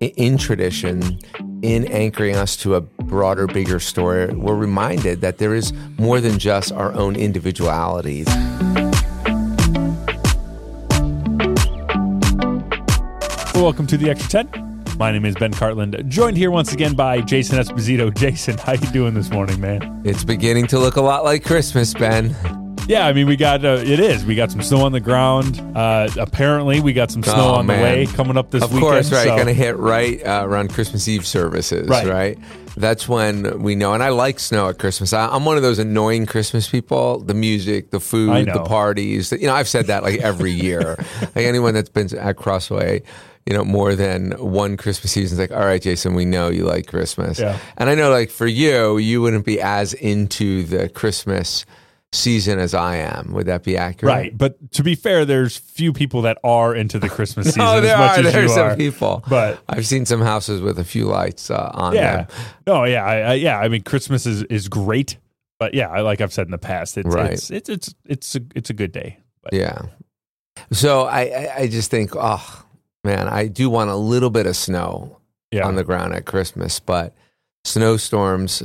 in tradition, in anchoring us to a broader, bigger story, we're reminded that there is more than just our own individualities. Welcome to the Extra 10. My name is Ben Cartland, joined here once again by Jason Esposito. Jason, how you doing this morning, man? It's beginning to look a lot like Christmas, Ben. Yeah, I mean, we got uh, it is. We got some snow on the ground. Uh, apparently, we got some snow Oh, on man. the way coming up this Of weekend. course, right. so- Going to hit right uh, around Christmas Eve services, Right. right. That's when we know. And I like snow at Christmas. I, I'm one of those annoying Christmas people. The music, the food, the parties. You know, I've said that like every year. like anyone that's been at Crossway, you know, more than one Christmas season is like, all right, Jason, we know you like Christmas. Yeah. And I know, like for you, you wouldn't be as into the Christmas season as I am. Would that be accurate? Right, but to be fair, there's few people that are into the Christmas season Oh, there as much are. as There's you some are. people. But I've seen some houses with a few lights uh, on yeah, them. no, yeah, I, I, yeah. I mean, Christmas is is great, but yeah, I- like I've said in the past, it's Right. it's, it's it's it's a it's a good day. But Yeah. So I, I, I just think, oh man, I do want a little bit of snow yeah, on the ground at Christmas, but snowstorms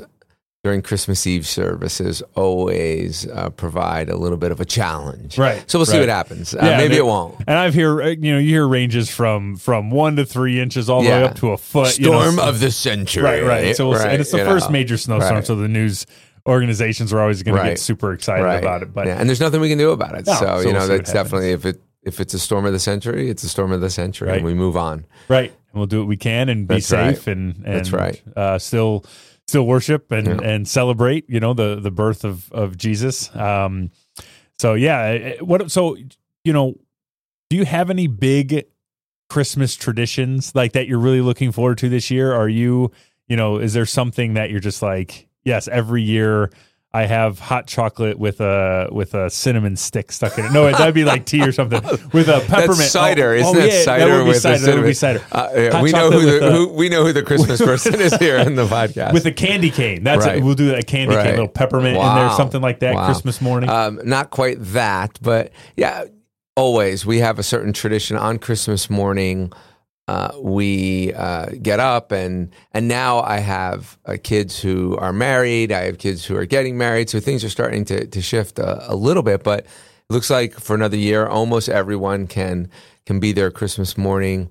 during Christmas Eve services always uh, provide a little bit of a challenge. right. So we'll see right. what happens. Uh, Yeah, maybe they- it won't. And I've hear uh, you know you hear ranges from from one to three inches all the way up to a foot. you know, Storm of the century. right, right. So we'll see. And it's the first know. major snowstorm, Right. so the news organizations are always going to get super excited Right. about it. But yeah, and there's nothing we can do about it. No, so, so you we'll know, that's definitely if it if it's a storm of the century, it's a storm of the century, Right. and we move on. right, and we'll do what we can and be That's right. safe and and That's right. uh, still still worship and Yeah. and celebrate. You know the the birth of of Jesus. Um, so yeah, what so you know, do you have any big Christmas traditions like that you're really looking forward to this year? Are you you know is there something that you're just like yes every year I have hot chocolate with a with a cinnamon stick stuck in it. No, that'd be like tea or something with a peppermint. That's cider, Oh, isn't oh, it? yeah, cider that would be with cider. a That would be cider. Uh, yeah, we know who the a- who, we know who the Christmas person is here in the podcast. with a candy cane. That's Right. it. We'll do that candy cane, Right. little peppermint in there, something like that. Wow. Christmas morning. um, not quite that, but yeah, always we have a certain tradition on Christmas morning. Uh, we uh, get up and and now I have uh, kids who are married. I have kids who are getting married, so things are starting to to shift a, a little bit. But it looks like for another year, almost everyone can can be there Christmas morning.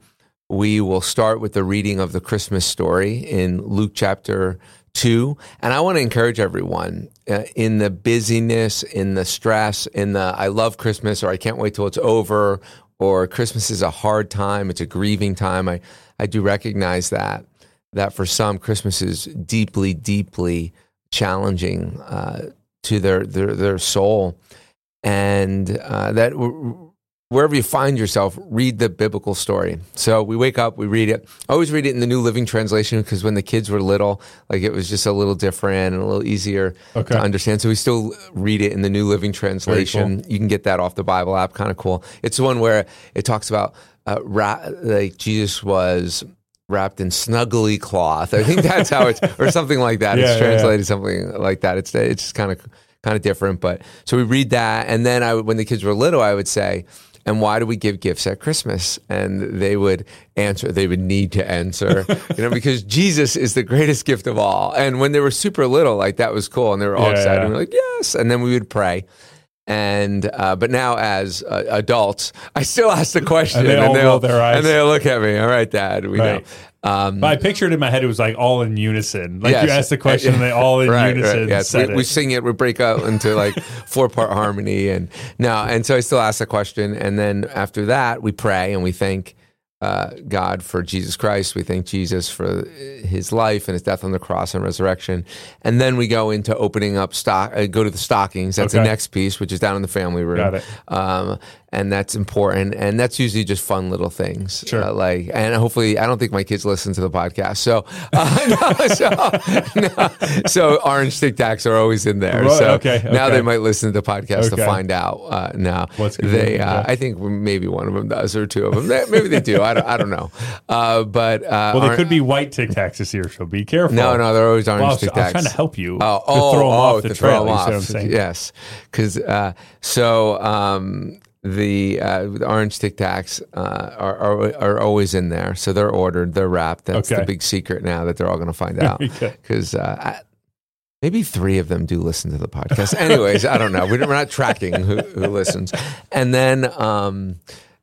We will start with the reading of the Christmas story in Luke chapter 2. And I want to encourage everyone uh, in the busyness, in the stress, in the I love Christmas or I can't wait till it's over or Christmas is a hard time, it's a grieving time. I, I do recognize that, that for some, Christmas is deeply, deeply challenging uh, to their, their, their soul. And uh, that wherever you find yourself, read the biblical story. So we wake up, we read it. I always read it in the New Living Translation because when the kids were little, like it was just a little different and a little easier Okay. to understand. So we still read it in the New Living Translation. You can get that off the Bible app, kind of cool. It's the one where it talks about uh, ra- like Jesus was wrapped in snuggly cloth. I think that's how it's, or something like that. Yeah, it's yeah, yeah. translated something like that. It's it's just kind of kind of different. But so we read that, and then I when the kids were little, I would say. And why do we give gifts at Christmas? And they would answer, they would need to answer, you know, because Jesus is the greatest gift of all. And when they were super little, like that was cool. And they were all Yeah, excited. yeah. And we're like, yes. And then we would pray. And, uh, but now as uh, adults, I still ask the question And they all they'll, their eyes. and they'll look at me. All right, dad, we Right. know. Um, but I pictured in my head it was like all in unison. Like Yes. you asked the question, and they all in right, unison Right, yes, we, we sing it. We break out into like four part harmony, and now and so I still ask the question, and then after that we pray and we thank uh, God for Jesus Christ. We thank Jesus for His life and His death on the cross and resurrection, and then we go into opening up stock. Uh, go to the stockings. That's the next piece, which is down in the family room. Got it. Um, and that's important, and that's usually just fun little things. Sure. Uh, like, and hopefully, I don't think my kids listen to the podcast, so uh, no, so, no. so orange tic tacs are always in there. Right, so okay, now they might listen to the podcast to find out. Uh, now What's they, uh, yeah. I think maybe one of them does, or two of them. They- Maybe they do. I don't, I don't know. Uh, but uh, well, they could be white Tic Tacs this year, so be careful. No, no, they're always orange was, tic tacs. trying to help you. Oh, to oh, throw them oh, off the to trail. throw them off. I'm? Yes, because uh, so um, the, uh, the orange Tic Tacs uh, are, are are always in there, so they're ordered, they're wrapped. That's Okay. the big secret now that they're all going to find out Okay. because uh, maybe three of them do listen to the podcast. Anyways, I don't know. We We're not tracking who, who listens, and then. Um,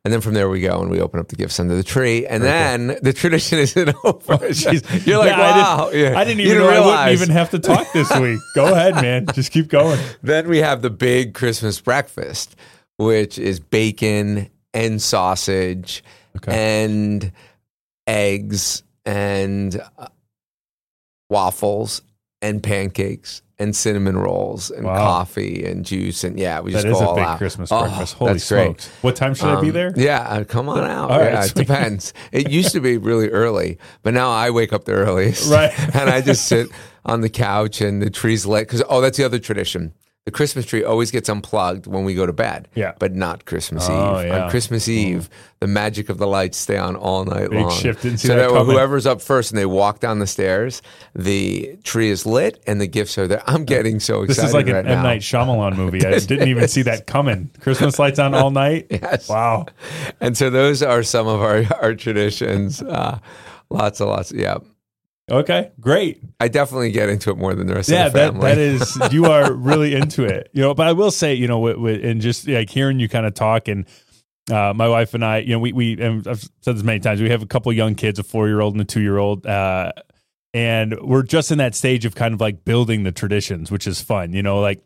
and then from there we go and we open up the gifts under the tree, and then the tradition isn't over. Jeez. You're like, Yeah, I wow! didn't, I didn't even know I wouldn't even have to talk this week. Go ahead, man. Just keep going. Then we have the big Christmas breakfast, which is bacon and sausage Okay. and eggs and uh, waffles and pancakes and cinnamon rolls and Wow. coffee and juice and yeah, we just That is go a all big out. Christmas Oh, breakfast. Holy that's great. smokes. What time should I be Um, there? Yeah, uh, come on out. All right, yeah, it sweet. depends. It used to be really early, but now I wake up the earliest. Right. and I just sit on the couch and the tree's lit. Because, oh, that's the other tradition. The Christmas tree always gets unplugged when we go to bed. Yeah. But not Christmas Oh, Eve. yeah. On Christmas Eve, the magic of the lights stay on all night Big long. shift. Didn't see so that whoever's up first and they walk down the stairs, the tree is lit and the gifts are there. I'm getting so excited. This is like an right M. now. Night Shyamalan movie. I didn't even see that coming. Christmas lights on all night. Yes. Wow. And so those are some of our, our traditions. Uh, lots and lots. Yeah. Okay. Great. I definitely get into it more than the rest yeah, of the that family. that is you are really into it, you know. But I will say, you know, with, with, and just like hearing you kind of talk, and uh, my wife and I, you know, we we and I've said this many times. We have a couple young kids, a four year old and a two year old, uh, and we're just in that stage of kind of like building the traditions, which is fun, you know. Like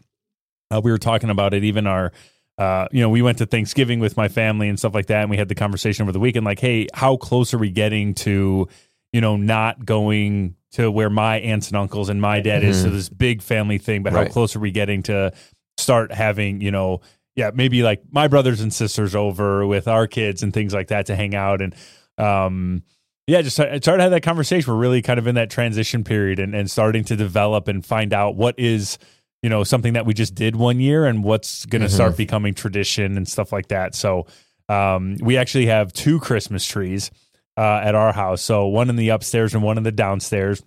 uh, we were talking about it, even our. Uh, you know, we went to Thanksgiving with my family and stuff like that, and we had the conversation over the weekend, like, hey, how close are we getting to, you know, not going to where my aunts and uncles and my dad is, so this big family thing, but Right. how close are we getting to start having, you know, yeah, maybe like my brothers and sisters over with our kids and things like that to hang out and um yeah, just I started to have that conversation. We're really kind of in that transition period and, and starting to develop and find out what is, you know, something that we just did one year and what's going to start becoming tradition and stuff like that. So, um, we actually have two Christmas trees uh, at our house. So one in the upstairs and one in the downstairs.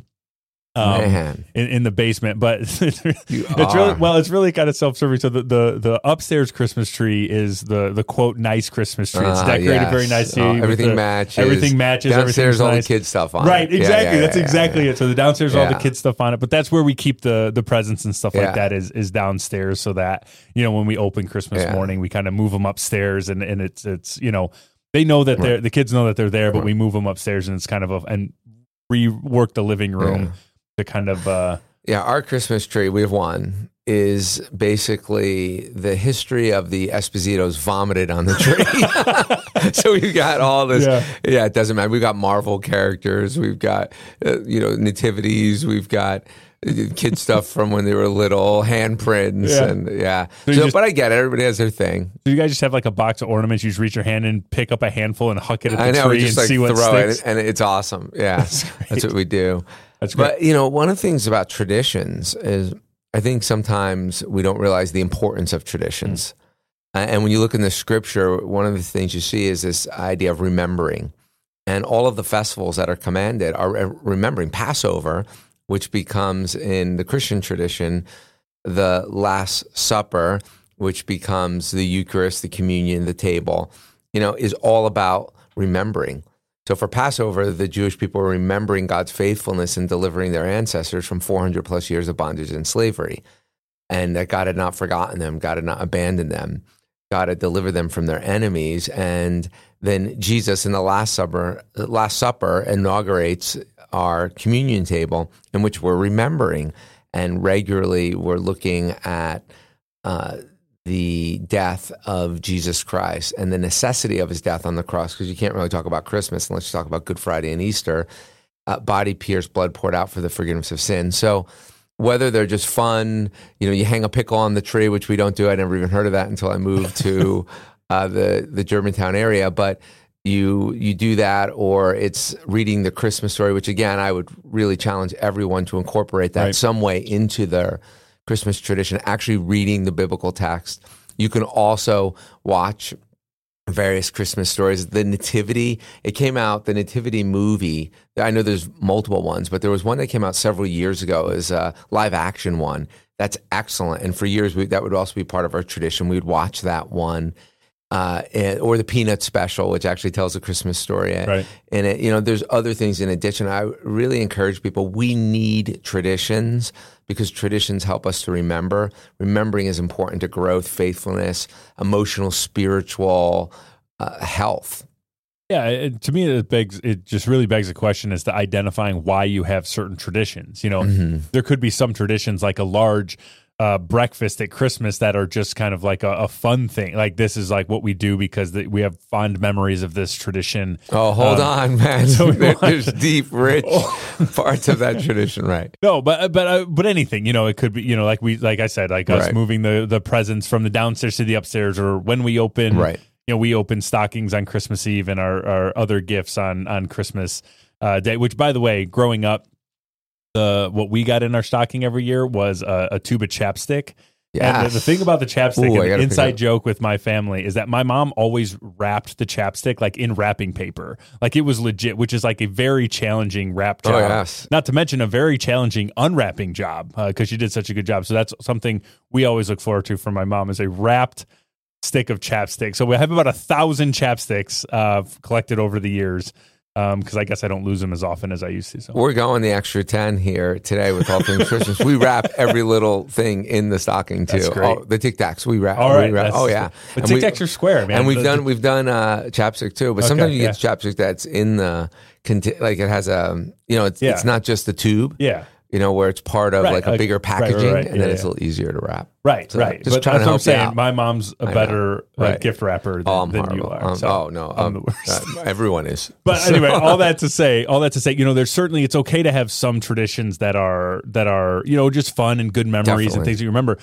Um, Man. in, in the basement, but it's really well. It's really kind of self-serving. So the, the the upstairs Christmas tree is the the quote nice Christmas tree. It's Ah, decorated yes. very nicely. Oh, everything the- matches. Everything matches. Downstairs, all nice. the kid stuff on Right, it. Yeah, exactly. yeah, That's yeah, exactly yeah. it. So the downstairs, all the Yeah. kid stuff on it, but that's where we keep the the presents and stuff Yeah. like that. Is is downstairs, so that you know when we open Christmas Yeah. morning, we kind of move them upstairs, and and it's it's you know they know that they're the kids know that they're there, but we move them upstairs, and it's kind of a and rework the living room to kind of uh Yeah, our Christmas tree, we have one, is basically the history of the Espositos vomited on the tree. so we've got all this. Yeah. Yeah. it doesn't matter. We've got Marvel characters. We've got, uh, you know, nativities. We've got kid stuff from when they were little, handprints. Yeah. And yeah. So So, just- but I get it. Everybody has their thing. So you guys just have like a box of ornaments. You just reach your hand and pick up a handful and huck it at the I know. tree just and like see what throw sticks. it and it's awesome. Yeah. That's That's, what we do. That's great. But you know, one of the things about traditions is I think sometimes we don't realize the importance of traditions. Uh, and when you look in the scripture, one of the things you see is this idea of remembering. And all of the festivals that are commanded are remembering Passover, which becomes in the Christian tradition the Last Supper, which becomes the Eucharist, the communion, the table, you know, is all about remembering. So for Passover, the Jewish people are remembering God's faithfulness in delivering their ancestors from 400 plus years of bondage and slavery, and that God had not forgotten them, God had not abandoned them, God had delivered them from their enemies, and then Jesus in the Last Supper, Last Supper inaugurates our communion table in which we're remembering and regularly we're looking at uh, the death of Jesus Christ and the necessity of his death on the cross, because you can't really talk about Christmas unless you talk about Good Friday and Easter. Uh, body pierced, blood poured out for the forgiveness of sin. So, whether they're just fun, you know, you hang a pickle on the tree, which we don't do. I never even heard of that until I moved to uh, the the Germantown area, but you you do that, or it's reading the Christmas story, which again I would really challenge everyone to incorporate that Right. some way into their Christmas tradition. Actually, reading the biblical text. You can also watch various Christmas stories. The Nativity, it came out, the Nativity movie. I know there's multiple ones, but there was one that came out several years ago is a live action one. That's excellent. And for years, we, that would also be part of our tradition. We would watch that one. Uh, and, or the peanut special, which actually tells a Christmas story. Right. And it, you know, there's other things in addition. I really encourage people. We need traditions because traditions help us to remember. Remembering is important to growth, faithfulness, emotional, spiritual uh, health. Yeah, it, to me, it begs. It just really begs the question as to identifying why you have certain traditions. You know, Mm-hmm. there could be some traditions like a large uh, breakfast at Christmas that are just kind of like a, a fun thing. Like this is like what we do because we have fond memories of this tradition. Oh, hold Um, on, man. so we There- want- there's deep, rich parts of that tradition, right? No, but but uh, but anything, you know, it could be, you know, like we like I said, like us Right. moving the the presents from the downstairs to the upstairs, or when we open, Right. You know, we open stockings on Christmas Eve and our our other gifts on on Christmas uh, Day. Which, by the way, growing up, the what we got in our stocking every year was a, a tube of chapstick. And the, the thing about the chapstick, Ooh, and the inside joke with my family is that my mom always wrapped the chapstick like in wrapping paper, like it was legit, which is like a very challenging wrap Oh, job. yes. Not to mention a very challenging unwrapping job because she did such a good job. So that's something we always look forward to from my mom is a wrapped stick of chapstick. So we have about a thousand chapsticks uh, collected over the years because I guess I don't lose them as often as I used to. So We're going the extra 10 here today with all things Christmas. We wrap every little thing in the stocking too. Oh, the Tic Tacs, we wrap. all we wrap- oh yeah. but Tic Tacs are square, man. And we've The- done we've done uh, chapstick too, but sometimes Okay, you get chapstick that's in the like it has a you know it's Yeah. it's not just the tube, yeah. You know where it's part of Right, like a bigger right, right, packaging, right. and Yeah, then it's yeah. a little easier to wrap. Right, So, right. just but trying that's to what I'm help you saying. out. My mom's a know. better uh, Right. gift wrapper than, Oh, I'm than you horrible. are. Um, So oh no, I'm um, the worst. uh, everyone is. But anyway, all that to say, all that to say, you know, there's certainly it's okay to have some traditions that are that are you know just fun and good memories and Definitely. things that you remember.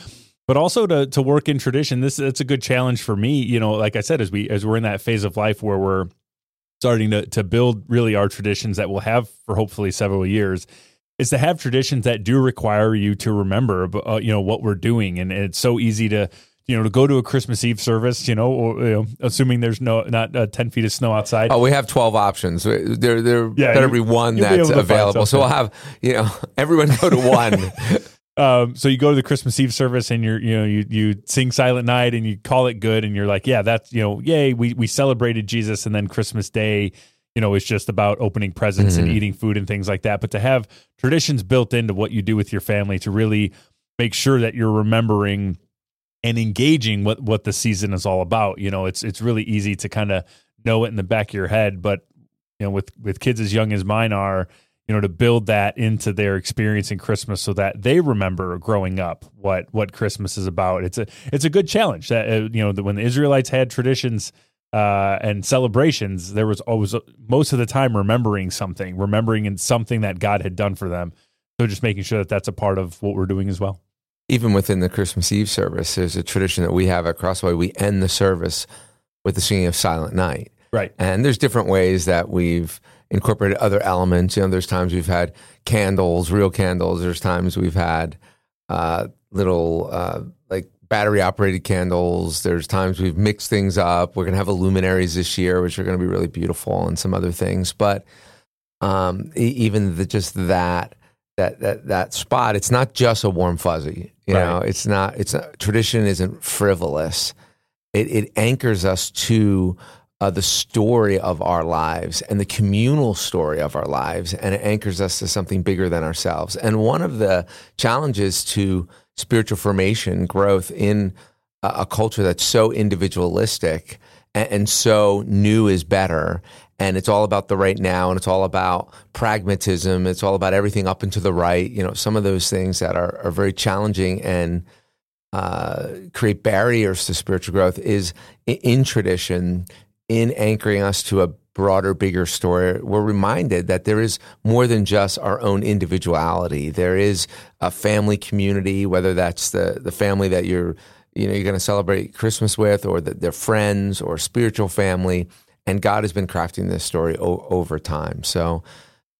But also to to work in tradition, this it's a good challenge for me. You know, like I said, as we as we're in that phase of life where we're starting to to build really our traditions that we'll have for hopefully several years is to have traditions that do require you to remember uh, you know what we're doing and it's so easy to you know to go to a christmas eve service you know or you know, assuming there's no not uh, 10 feet of snow outside Oh, we have twelve options. There, there Yeah, better be one be that's find available. So we'll have you know everyone go to one. um, so you go to the Christmas Eve service and you're, you know, you, you sing Silent Night and you call it good and you're like, yeah, that's, you know, yay, we, we celebrated Jesus and then Christmas Day, you know, is just about opening presents and eating food and things like that. But to have traditions built into what you do with your family to really make sure that you're remembering and engaging what, what the season is all about, you know, it's, it's really easy to kind of know it in the back of your head. But, you know, with, with kids as young as mine are, you know, to build that into their experience in Christmas so that they remember growing up what what Christmas is about. It's a it's a good challenge that uh, you know that when the Israelites had traditions uh, and celebrations, there was always most of the time remembering something, remembering in something that God had done for them. So just making sure that that's a part of what we're doing as well. Even within the Christmas Eve service, there's a tradition that we have at Crossway. We end the service with the singing of Silent Night. Right. And there's different ways that we've incorporated other elements. You know, there's times we've had candles, real candles. There's times we've had uh, little uh, like battery operated candles. There's times we've mixed things up. We're going to have luminaries this year, which are going to be really beautiful, and some other things. But um, even the, just that that that that spot, it's not just a warm fuzzy. You know, it's not. It's not, tradition isn't frivolous. It, it anchors us to uh, the story of our lives and the communal story of our lives, and it anchors us to something bigger than ourselves. And one of the challenges to spiritual formation, growth in a, a culture that's so individualistic and, and so new is better, and it's all about the right now, and it's all about pragmatism. It's all about everything up and to the right. You know, some of those things that are, are very challenging and uh, create barriers to spiritual growth is i- in tradition, in anchoring us to a broader, bigger story. We're reminded that there is more than just our own individuality. There is a family community, whether that's the the family that you're you know you're going to celebrate Christmas with, or they're friends or spiritual family. And God has been crafting this story o- over time. So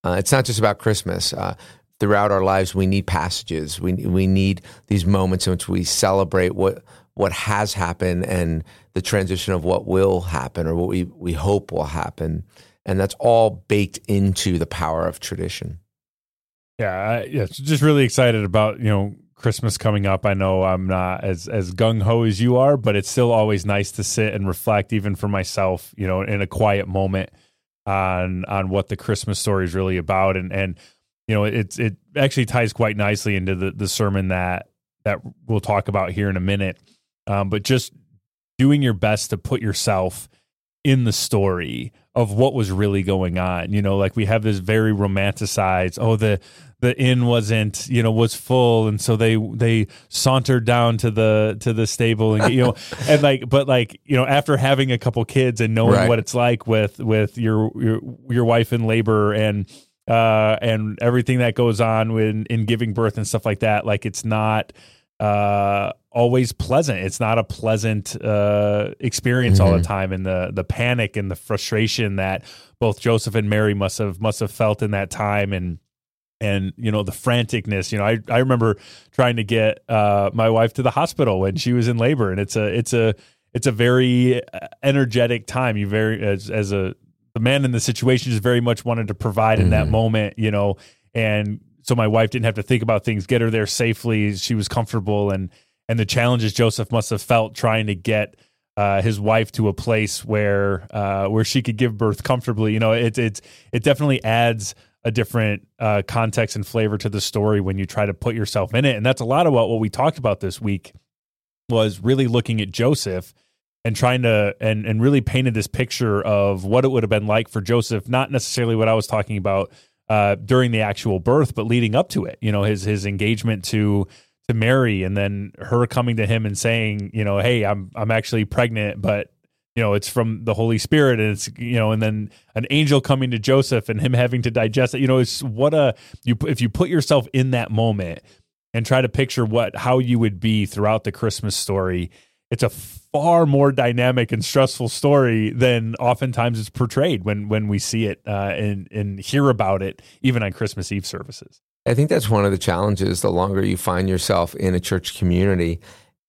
uh, it's not just about Christmas. Uh, throughout our lives, we need passages. We we need these moments in which we celebrate what what has happened and the transition of what will happen or what we we hope will happen, and that's all baked into the power of tradition. Yeah, I, yeah, just really excited about you know Christmas coming up. I know I'm not as as gung ho as you are, but it's still always nice to sit and reflect, even for myself, you know, in a quiet moment on on what the Christmas story is really about. And and you know, it's it actually ties quite nicely into the the sermon that that we'll talk about here in a minute. Um, but just doing your best to put yourself in the story of what was really going on. You know, like we have this very romanticized, oh, the the inn wasn't, you know, was full, and so they they sauntered down to the to the stable and you know, and like, but like, you know, after having a couple kids and knowing right. what it's like with with your your your wife in labor and uh and everything that goes on when in giving birth and stuff like that, like it's not uh, always pleasant. It's not a pleasant uh, experience mm-hmm. all the mm-hmm. time, and the the panic and the frustration that both Joseph and Mary must have must have felt in that time, and and you know the franticness. You know, I I remember trying to get uh, my wife to the hospital when she was in labor, and it's a it's a it's a very uh, energetic time. You very as as a the man in the situation just very much wanted to provide mm-hmm. in that mm-hmm. moment, you know, and so my wife didn't have to think about things, get her there safely. She was comfortable, and and the challenges Joseph must have felt trying to get uh, his wife to a place where uh, where she could give birth comfortably. You know, it it it definitely adds a different uh, context and flavor to the story when you try to put yourself in it, and that's a lot of what what we talked about this week was really looking at Joseph and trying to and and really painted this picture of what it would have been like for Joseph, not necessarily what I was talking about uh, during the actual birth, but leading up to it. You know, his his engagement to to Mary, and then her coming to him and saying, you know, hey, I'm I'm actually pregnant, but you know it's from the Holy Spirit, and it's you know, and then an angel coming to Joseph and him having to digest it. You know, it's what a you if you put yourself in that moment and try to picture what how you would be throughout the Christmas story it's a far more dynamic and stressful story than oftentimes it's portrayed when when we see it uh, and and hear about it even on Christmas Eve services. I think that's one of the challenges. The longer you find yourself in a church community,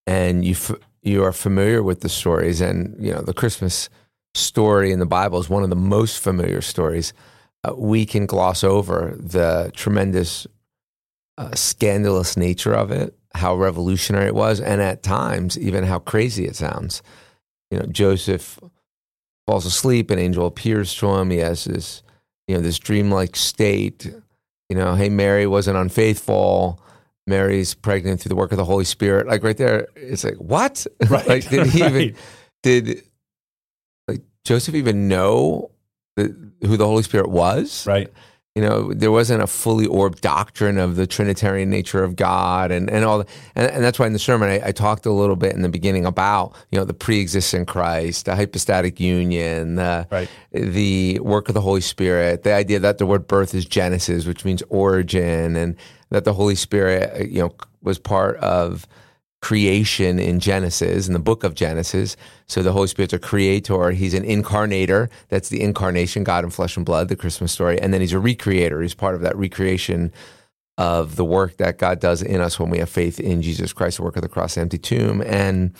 and you f- you are familiar with the stories, and you know the Christmas story in the Bible is one of the most familiar stories. Uh, we can gloss over the tremendous uh, scandalous nature of it how revolutionary it was, and at times even how crazy it sounds. You know, Joseph falls asleep, an angel appears to him. He has this, you know, this dreamlike state. You know, hey, Mary wasn't unfaithful. Mary's pregnant through the work of the Holy Spirit. Like right there, it's like what? Right. like did he right. even did like Joseph even know the, who the Holy Spirit was? Right you know, there wasn't a fully orbed doctrine of the Trinitarian nature of God and, and all. And, and that's why in the sermon I, I, talked a little bit in the beginning about, you know, the pre-existent Christ, the hypostatic union, the, right. the work of the Holy Spirit, the idea that the word birth is Genesis, which means origin, and that the Holy Spirit, you know, was part of creation in Genesis, in the book of Genesis. So the Holy Spirit's a creator. He's an incarnator. That's the incarnation, God in flesh and blood, the Christmas story. And then he's a recreator. He's part of that recreation of the work that God does in us when we have faith in Jesus Christ, the work of the cross, the empty tomb. And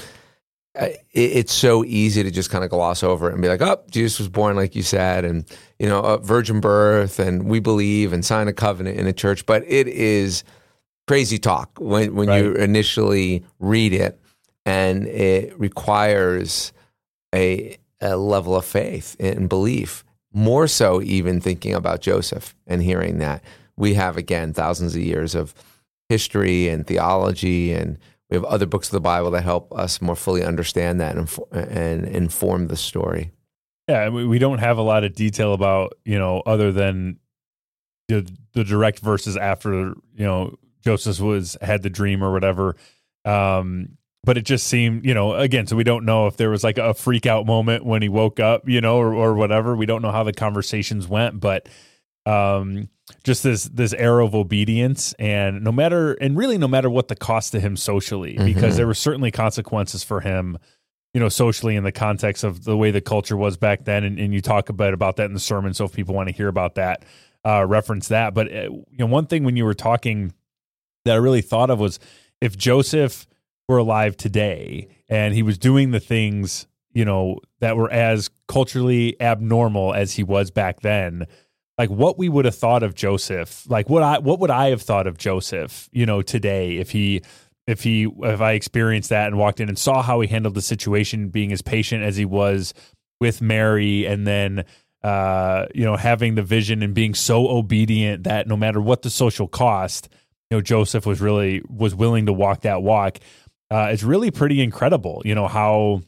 uh, it's so easy to just kind of gloss over it and be like, oh, Jesus was born, like you said, and, you know, a virgin birth, and we believe and sign a covenant in a church. But it is crazy talk when when right. you initially read it, and it requires a a level of faith and belief. More so, even thinking about Joseph and hearing that we have again thousands of years of history and theology, and we have other books of the Bible that help us more fully understand that and, and inform the story. Yeah, we don't have a lot of detail about you know other than the, the direct verses after you know Joseph was had the dream or whatever. Um, but it just seemed, you know, again, so we don't know if there was like a freak out moment when he woke up, you know, or, or whatever. We don't know how the conversations went, but um, just this this air of obedience, and no matter, and really no matter what the cost to him socially, mm-hmm. because there were certainly consequences for him, you know, socially in the context of the way the culture was back then, and, and you talk about about that in the sermon. So if people want to hear about that, uh, reference that. But uh, you know, one thing when you were talking that I really thought of was if Joseph were alive today and he was doing the things, you know, that were as culturally abnormal as he was back then, like what we would have thought of Joseph. Like what I what would I have thought of Joseph, you know, today if he if he if I experienced that and walked in and saw how he handled the situation, being as patient as he was with Mary, and then uh, you know having the vision and being so obedient that no matter what the social cost, know Joseph was really was willing to walk that walk. Uh, it's really pretty incredible, you know how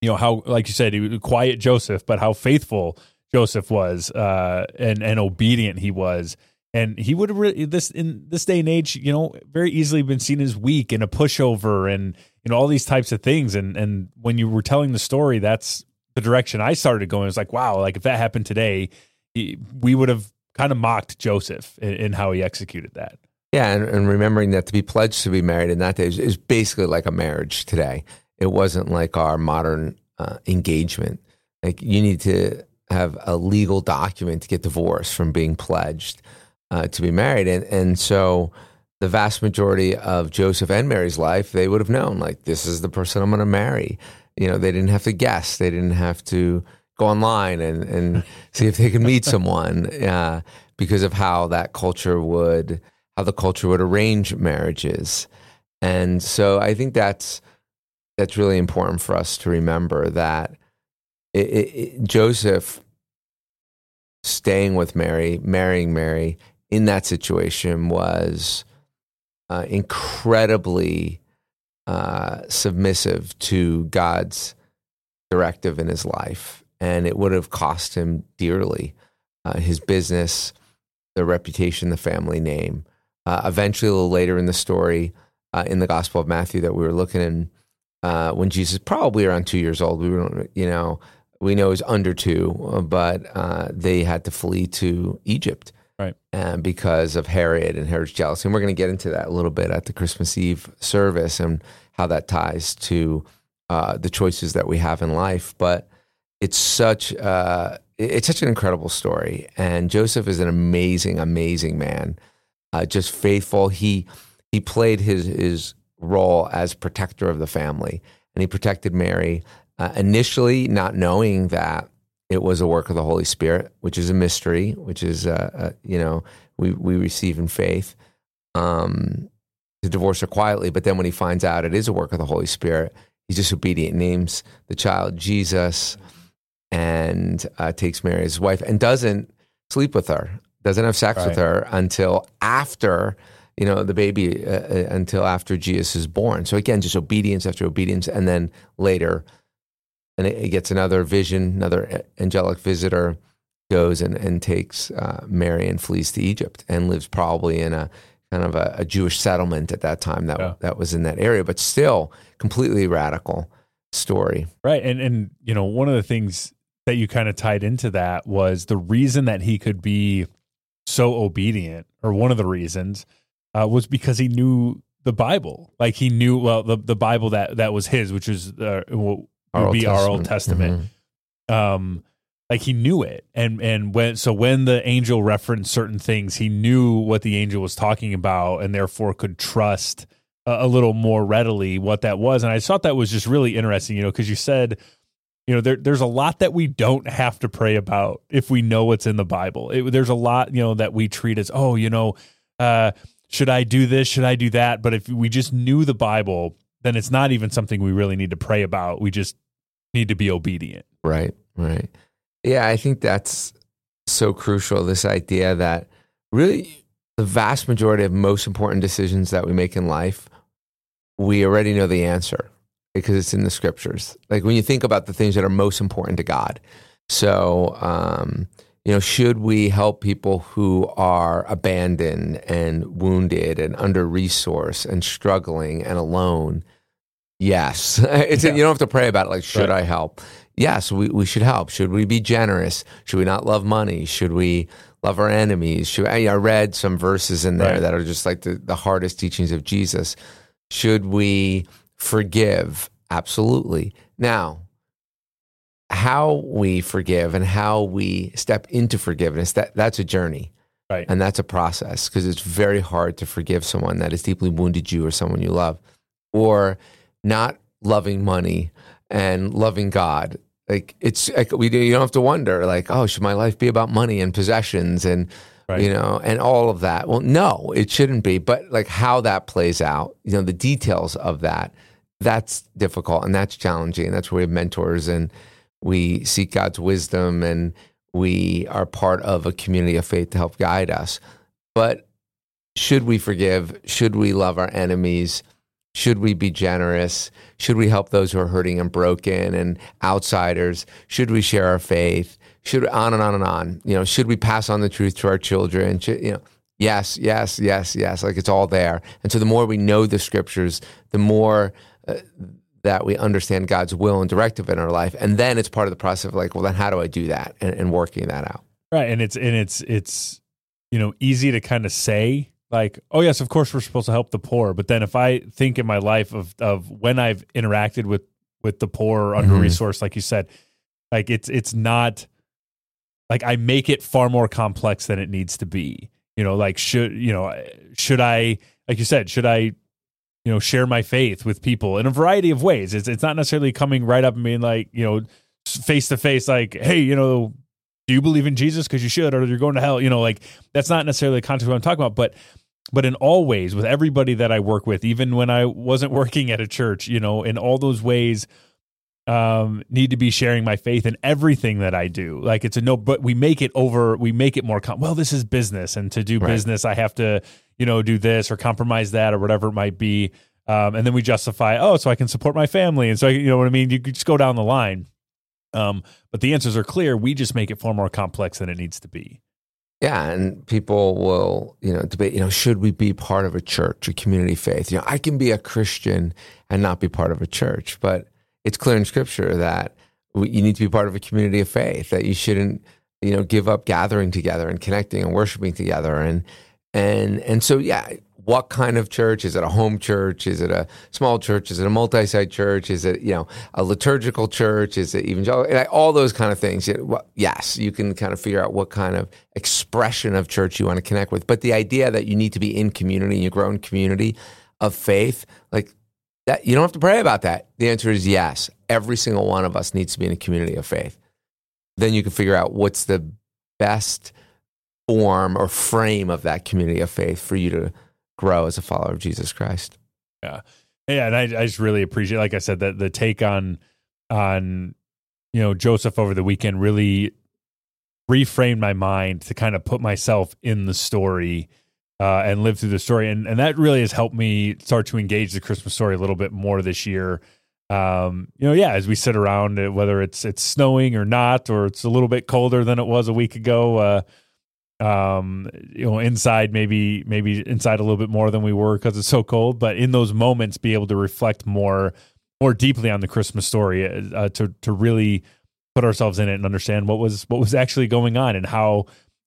you know how like you said quiet Joseph, but how faithful Joseph was uh, and and obedient he was and he would have really this in this day and age, you know, very easily been seen as weak and a pushover and you know all these types of things. And and when you were telling the story, that's the direction I started going. It's like wow, like if that happened today, we would have kind of mocked Joseph in, in how he executed that. Yeah, and, and, remembering that to be pledged to be married in that day is, is basically like a marriage today. It wasn't like our modern uh, engagement. Like you need to have a legal document to get divorced from being pledged uh, to be married. And, and so the vast majority of Joseph and Mary's life, they would have known, like, this is the person I'm going to marry. You know, they didn't have to guess, they didn't have to go online and, and see if they could meet someone uh, because of how that culture would, how the culture would arrange marriages. And so I think that's, that's really important for us to remember that it, it, Joseph staying with Mary, marrying Mary, in that situation was uh, incredibly uh, submissive to God's directive in his life. And it would have cost him dearly uh, his business, the reputation, the family name. Uh, eventually, a little later in the story, uh, in the Gospel of Matthew that we were looking in, uh, when Jesus probably around two years old, we were, you know, we know he's under two, but they had to flee to Egypt right? Uh, because of Herod and Herod's jealousy, and we're going to get into that a little bit at the Christmas Eve service and how that ties to uh, the choices that we have in life. But it's such uh, it's such an incredible story, and Joseph is an amazing, amazing man, uh, just faithful. He he played his his role as protector of the family, and he protected Mary. Uh, initially, not knowing that it was a work of the Holy Spirit, which is a mystery, which is, uh, uh, you know, we, we receive in faith um, to divorce her quietly. But then when he finds out it is a work of the Holy Spirit, he's disobedient, names the child Jesus, and uh, takes Mary as his wife and doesn't sleep with her, doesn't have sex right. with her until after you know the baby uh, uh, until after Jesus is born. So again, just obedience after obedience, and then later and it, gets another vision, another angelic visitor goes and, and takes uh, Mary and flees to Egypt and lives probably in a kind of a, a Jewish settlement at that time that yeah. that was in that area, but still completely radical story. Right, and and you know one of the things that you kind of tied into that was the reason that he could be so obedient, or one of the reasons, uh, was because he knew the Bible. Like he knew well the the Bible that that was his, which was uh, would be Testament. our Old Testament. Mm-hmm. Um, like he knew it, and and when so when the angel referenced certain things, he knew what the angel was talking about, and therefore could trust a, a little more readily what that was. And I thought that was just really interesting, you know, because you said you know there, there's a lot that we don't have to pray about if we know what's in the bible it, there's a lot you know that we treat as oh you know uh, should i do this should i do that but if we just knew the bible then it's not even something we really need to pray about we just need to be obedient. Right, right. Yeah, I think that's so crucial. This idea that really the vast majority of most important decisions that we make in life, we already know the answer because it's in the scriptures. Like when you think about the things that are most important to God. So, um, you know, should we help people who are abandoned and wounded and under resourced and struggling and alone? Yes. It's yeah. you don't have to pray about it like should right. I help? Yes, we, we should help. Should we be generous? Should we not love money? Should we love our enemies? Should I, I read some verses in there right. that are just like the, the hardest teachings of Jesus. Should we forgive? Absolutely. Now, how we forgive and how we step into forgiveness, that, that's a journey. Right. And that's a process because it's very hard to forgive someone that has deeply wounded you or someone you love. Or not loving money and loving God like it's like we do. You don't have to wonder like, oh, should my life be about money and possessions and Right. you know and all of that? Well, no, it shouldn't be. But like how that plays out, you know, the details of that, that's difficult and that's challenging. That's where we have mentors and we seek God's wisdom and we are part of a community of faith to help guide us. But should we forgive? Should we love our enemies? Should we be generous? Should we help those who are hurting and broken and outsiders? Should we share our faith? Should on and on and on? You know, should we pass on the truth to our children? Should, you know, yes, yes, yes, yes. Like it's all there. And so the more we know the scriptures, the more uh, that we understand God's will and directive in our life, and then it's part of the process of like, well, then how do I do that and, and working that out? Right. And it's and it's it's you know, easy to kind of say like, oh yes, of course we're supposed to help the poor. But then if I think in my life of of when I've interacted with with the poor or under resourced, like you said, like it's it's not like I make it far more complex than it needs to be. You know, like should you know should I like you said, should I you know share my faith with people in a variety of ways? It's it's not necessarily coming right up and being like, you know, face to face like, hey, you know, do you believe in Jesus? Because you should, or you're going to hell. You know, like that's not necessarily the context I'm talking about, but but in all ways, with everybody that I work with, even when I wasn't working at a church, you know, in all those ways, um, need to be sharing my faith in everything that I do. Like it's a no, but we make it over. We make it more. Com- well, this is business, and to do Right. business, I have to, you know, do this or compromise that or whatever it might be. Um, and then we justify, oh, so I can support my family, and so I, you know what I mean. You could just go down the line. Um, but the answers are clear. We just make it far more complex than it needs to be. Yeah, and people will, you know, debate, you know, should we be part of a church, a community faith? You know, I can be a Christian and not be part of a church, but it's clear in scripture that you need to be part of a community of faith, that you shouldn't, you know, give up gathering together and connecting and worshiping together and and and so yeah, what kind of church? Is it a home church? Is it a small church? Is it a multi-site church? Is it you know a liturgical church? Is it evangelical? All those kind of things. You Yes, you can kind of figure out what kind of expression of church you want to connect with. But the idea that you need to be in community, in your growing community of faith, like that, you don't have to pray about that. The answer is yes. Every single one of us needs to be in a community of faith. Then you can figure out what's the best form or frame of that community of faith for you to grow as a follower of Jesus Christ. Yeah, yeah, and I, I just really appreciate, like I said, that the take on on you know Joseph over the weekend really reframed my mind to kind of put myself in the story uh, and live through the story, and and that really has helped me start to engage the Christmas story a little bit more this year. Um, you know, yeah, as we sit around, uh, whether it's it's snowing or not, or it's a little bit colder than it was a week ago. Uh, um you know inside maybe maybe inside a little bit more than we were because it's so cold but in those moments be able to reflect more more deeply on the christmas story uh, to to really put ourselves in it and understand what was what was actually going on and how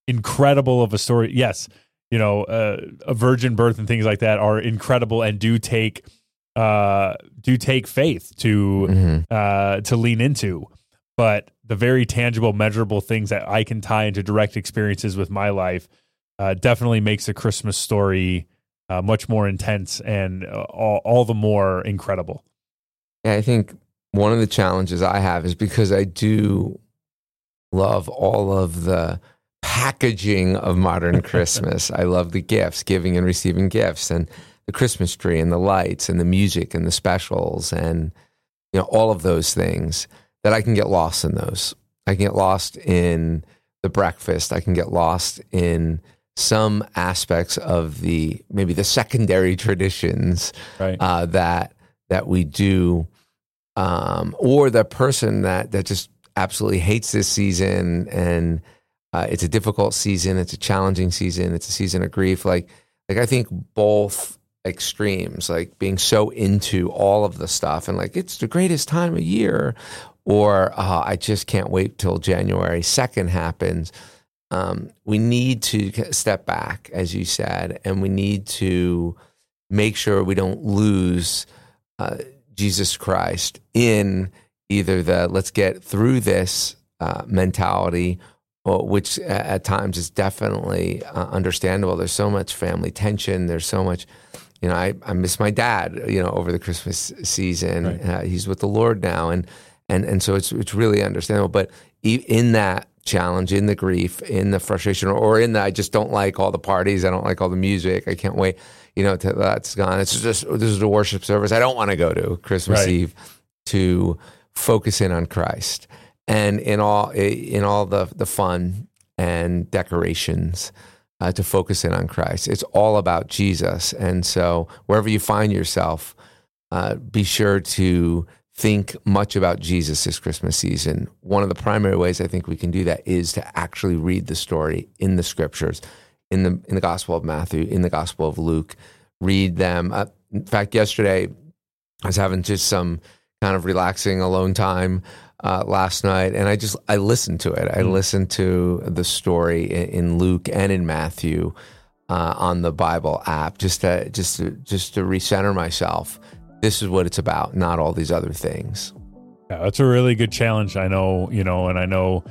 incredible of a story yes you know uh, a virgin birth and things like that are incredible and do take uh do take faith to Mhm. uh to lean into but the very tangible, measurable things that I can tie into direct experiences with my life uh, definitely makes a Christmas story uh, much more intense and uh, all, all the more incredible. Yeah, I think one of the challenges I have is because I do love all of the packaging of modern Christmas. I love the gifts, giving and receiving gifts, and the Christmas tree, and the lights, and the music, and the specials, and you know all of those things. That I can get lost in those. I can get lost in the breakfast. I can get lost in some aspects of the maybe the secondary traditions Right. uh, that that we do, um, or the person that that just absolutely hates this season and uh, it's a difficult season, it's a challenging season, it's a season of grief. Like like I think both extremes, like being so into all of the stuff and like it's the greatest time of year, or uh, I just can't wait till January second happens. Um, we need to step back, as you said, and we need to make sure we don't lose uh, Jesus Christ in either the let's get through this uh, mentality, or, which at times is definitely uh, understandable. There's so much family tension. There's so much, you know, I, I miss my dad, you know, over the Christmas season. Right. Uh, he's with the Lord now. And, and and so it's it's really understandable. But in that challenge, in the grief, in the frustration, or in the I just don't like all the parties, I don't like all the music, I can't wait, you know, to, that's gone. It's just this is a worship service I don't want to go to Christmas right. Eve to focus in on Christ and in all in all the the fun and decorations uh, to focus in on Christ. It's all about Jesus, and so wherever you find yourself, uh, be sure to think much about Jesus this Christmas season. One of the primary ways I think we can do that is to actually read the story in the scriptures, in the in the Gospel of Matthew, in the Gospel of Luke. Read them. Uh, in fact, yesterday I was having just some kind of relaxing alone time uh, last night, and I just I listened to it. I mm. listened to the story in, Luke and in Matthew uh, on the Bible app just to just to, just to recenter myself this is what it's about, not all these other things. Yeah, that's a really good challenge. I know, you know, and I know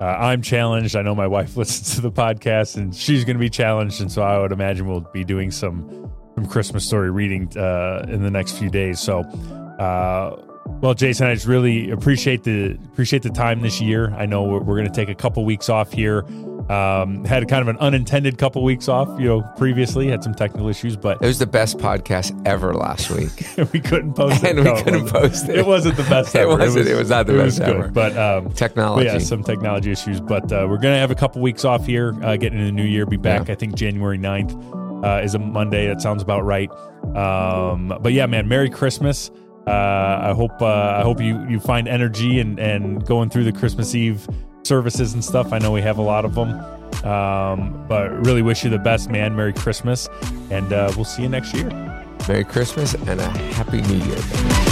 uh, I'm challenged. I know my wife listens to the podcast and she's going to be challenged. And so I would imagine we'll be doing some, some Christmas story reading uh, in the next few days. So, uh, well, Jason, I just really appreciate the appreciate the time this year. I know we're, we're going to take a couple weeks off here. Um, had kind of an unintended couple weeks off, you know, previously had some technical issues, but it was the best podcast ever last week. we couldn't post it. And we couldn't post it. It wasn't the best ever. it wasn't. It was, it was not the best ever. Good, but um, technology. But yeah, some technology issues. But uh, we're going to have a couple weeks off here, uh, getting into the new year. Be back, yeah. I think, January 9th uh, is a Monday. That sounds about right. Um, but yeah, man, Merry Christmas. Uh, I hope uh, I hope you you find energy and and going through the Christmas Eve services and stuff. I know we have a lot of them. Um, but really wish you the best, man. Merry Christmas, and uh, we'll see you next year. Merry Christmas and a Happy New Year.